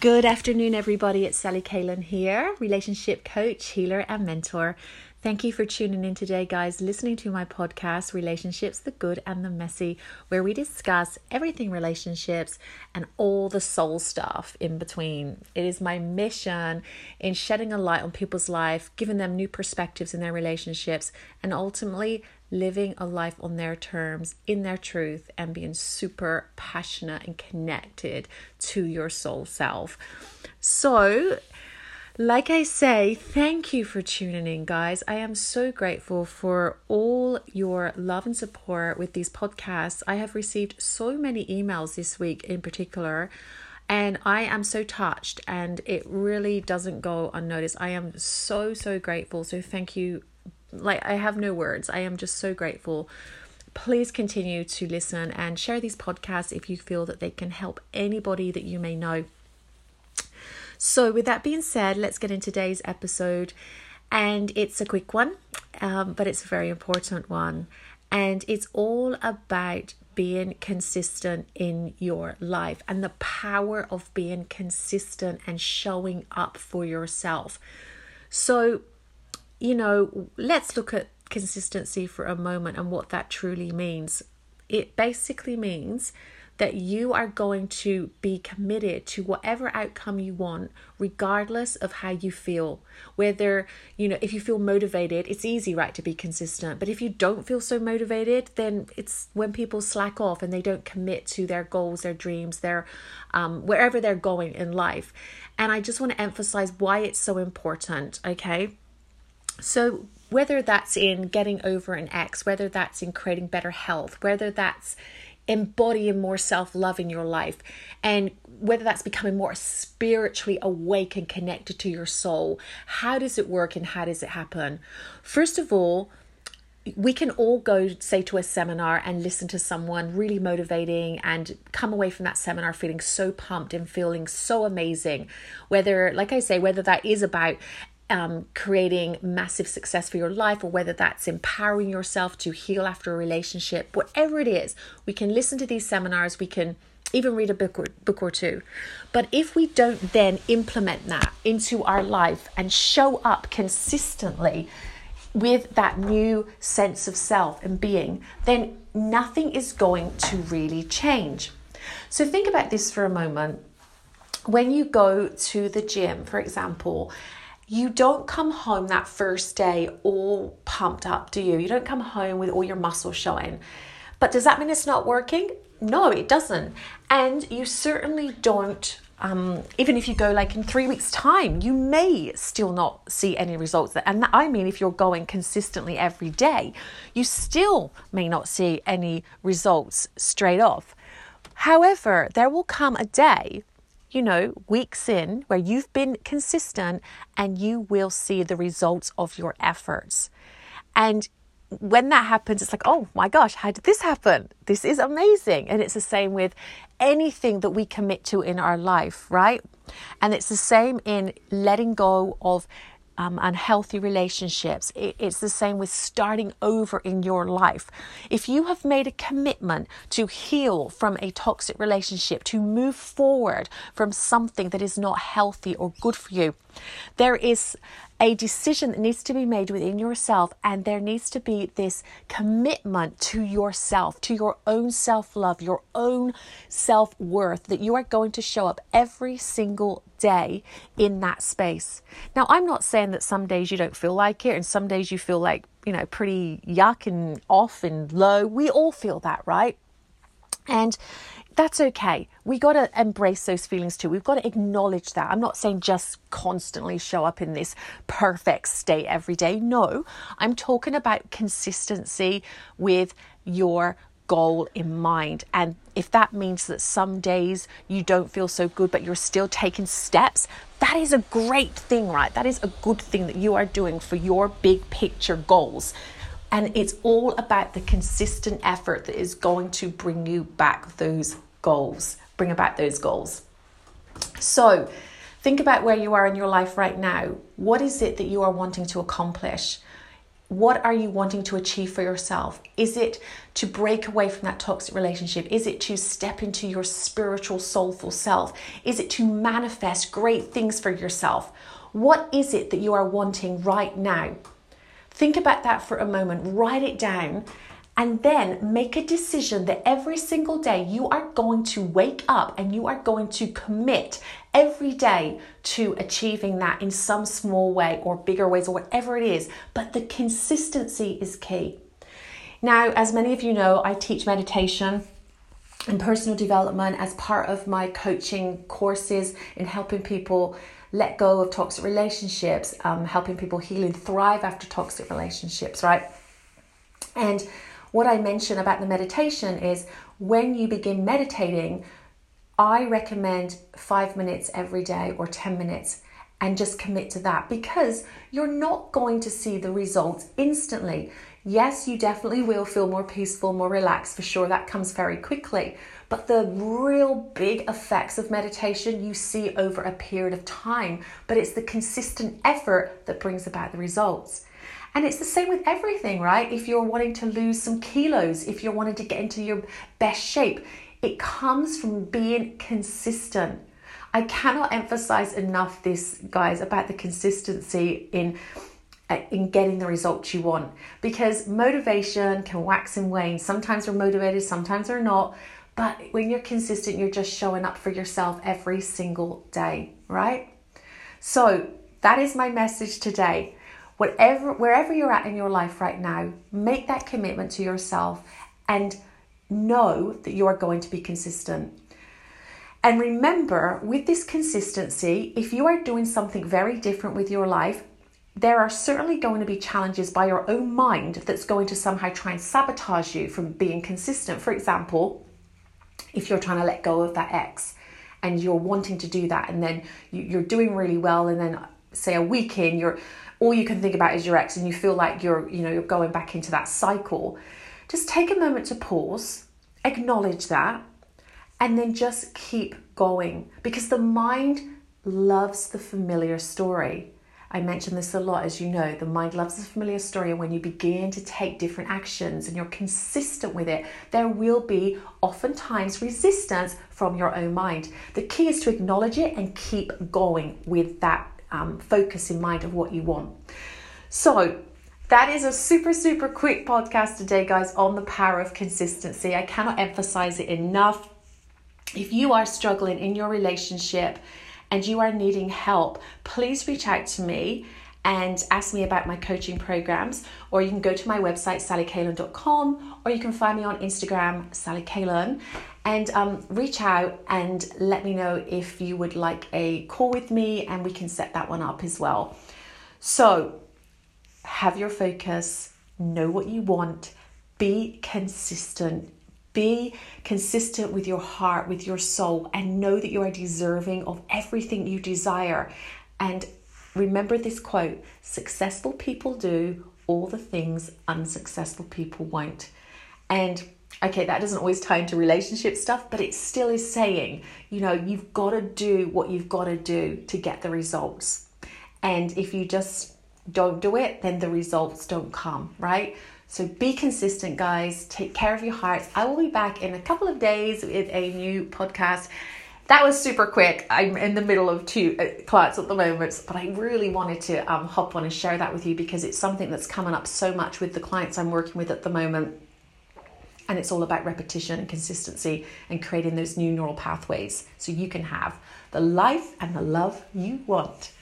Good afternoon, everybody. It's Sally Kalen here, relationship coach, healer, and mentor. Thank you for tuning in today, guys, listening to my podcast, Relationships the Good and the Messy, where we discuss everything relationships and all the soul stuff in between. It is my mission in shedding a light on people's life, giving them new perspectives in their relationships, and ultimately living a life on their terms, in their truth, and being super passionate and connected to your soul self. So, like I say, thank you for tuning in, guys. I am so grateful for all your love and support with these podcasts. I have received so many emails this week in particular, and I am so touched, and it really doesn't go unnoticed. I am so, so grateful. So, thank you like I have no words. I am just so grateful. Please continue to listen and share these podcasts if you feel that they can help anybody that you may know. So, with that being said, let's get into today's episode. And it's a quick one, um, but it's a very important one. And it's all about being consistent in your life and the power of being consistent and showing up for yourself. So, you know, let's look at consistency for a moment and what that truly means. It basically means that you are going to be committed to whatever outcome you want regardless of how you feel. Whether you know if you feel motivated it's easy right to be consistent. But if you don't feel so motivated then it's when people slack off and they don't commit to their goals their dreams their um, wherever they're going in life. And i just want to emphasize why it's so important okay so, whether that's in getting over an ex, whether that's in creating better health, whether that's embodying more self love in your life, and whether that's becoming more spiritually awake and connected to your soul, how does it work and how does it happen? First of all, we can all go say to a seminar and listen to someone really motivating and come away from that seminar feeling so pumped and feeling so amazing whether like i say whether that is about um, creating massive success for your life, or whether that's empowering yourself to heal after a relationship, whatever it is, we can listen to these seminars, we can even read a book or, book or two. But if we don't then implement that into our life and show up consistently with that new sense of self and being, then nothing is going to really change. So think about this for a moment. When you go to the gym, for example, you don't come home that first day all pumped up, do you? You don't come home with all your muscles showing. But does that mean it's not working? No, it doesn't. And you certainly don't, um, even if you go like in three weeks' time, you may still not see any results. And I mean, if you're going consistently every day, you still may not see any results straight off. However, there will come a day you know, weeks in where you've been consistent and you will see the results of your efforts. And when that happens, it's like, oh my gosh, how did this happen? This is amazing. And it's the same with anything that we commit to in our life, right? And it's the same in letting go of um, unhealthy relationships. It, it's the same with starting over in your life. If you have made a commitment to heal from a toxic relationship, to move forward from something that is not healthy or good for you, there is a decision that needs to be made within yourself, and there needs to be this commitment to yourself, to your own self love, your own self worth, that you are going to show up every single day in that space. Now, I'm not saying that some days you don't feel like it, and some days you feel like, you know, pretty yuck and off and low. We all feel that, right? And that's okay. We got to embrace those feelings too. We've got to acknowledge that. I'm not saying just constantly show up in this perfect state every day. No, I'm talking about consistency with your goal in mind. And if that means that some days you don't feel so good, but you're still taking steps, that is a great thing, right? That is a good thing that you are doing for your big picture goals. And it's all about the consistent effort that is going to bring you back those goals, bring about those goals. So, think about where you are in your life right now. What is it that you are wanting to accomplish? what are you wanting to achieve for yourself? Is it to break away from that toxic relationship? Is it to step into your spiritual, soulful self? Is it to manifest great things for yourself? What is it that you are wanting right now? Think about that for a moment, write it down, and then make a decision that every single day you are going to wake up and you are going to commit every day to achieving that in some small way or bigger ways or whatever it is. But the consistency is key. Now, as many of you know, I teach meditation and personal development as part of my coaching courses in helping people let go of toxic relationships, um, helping people heal and thrive after toxic relationships, right? And what I mention about the meditation is when you begin meditating, I recommend five minutes every day or 10 minutes and just commit to that because you're not going to see the results instantly. Yes, you definitely will feel more peaceful, more relaxed for sure. That comes very quickly. But the real big effects of meditation you see over a period of time, but it's the consistent effort that brings about the results. And it's the same with everything, right? If you're wanting to lose some kilos, if you're wanting to get into your best shape, it comes from being consistent. I cannot emphasize enough this, guys, about the consistency in in getting the results you want because motivation can wax and wane. Sometimes we're motivated, sometimes we're not. But when you're consistent, you're just showing up for yourself every single day, right? So that is my message today. Whatever, wherever you're at in your life right now, make that commitment to yourself and know that you are going to be consistent. And remember, with this consistency, if you are doing something very different with your life, there are certainly going to be challenges by your own mind that's going to somehow try and sabotage you from being consistent. For example, if you're trying to let go of that ex and you're wanting to do that and then you, are doing really well and then say a week in you're all you can think about is your ex and you feel like you're you know you're going back into that cycle just take a moment to pause acknowledge that and then just keep going because the mind loves the familiar story I mention this a lot, as you know. The mind loves a familiar story, and when you begin to take different actions and you're consistent with it, there will be oftentimes resistance from your own mind. The key is to acknowledge it and keep going with that um, focus in mind of what you want. So, that is a super, super quick podcast today, guys, on the power of consistency. I cannot emphasize it enough. If you are struggling in your relationship, and you are needing help, please reach out to me and ask me about my coaching programs, or you can go to my website, sallycalen.com, or you can find me on Instagram, sallycalen, and um, reach out and let me know if you would like a call with me, and we can set that one up as well. So, have your focus, know what you want, be consistent, be consistent with your heart, with your soul, and know that you are deserving of everything you desire. And remember this quote successful people do all the things unsuccessful people won't. And okay, that doesn't always tie into relationship stuff, but it still is saying, you know, you've got to do what you've got to do to get the results. And if you just don't do it, then the results don't come, right? So be consistent, guys. Take care of your hearts. I will be back in a couple of days with a new podcast. That was super quick. I'm in the middle of two uh, clients at the moment, but I really wanted to um, hop on and share that with you because it's something that's coming up so much with the clients I'm working with at the moment. And it's all about repetition and consistency and creating those new neural pathways so you can have the life and the love you want.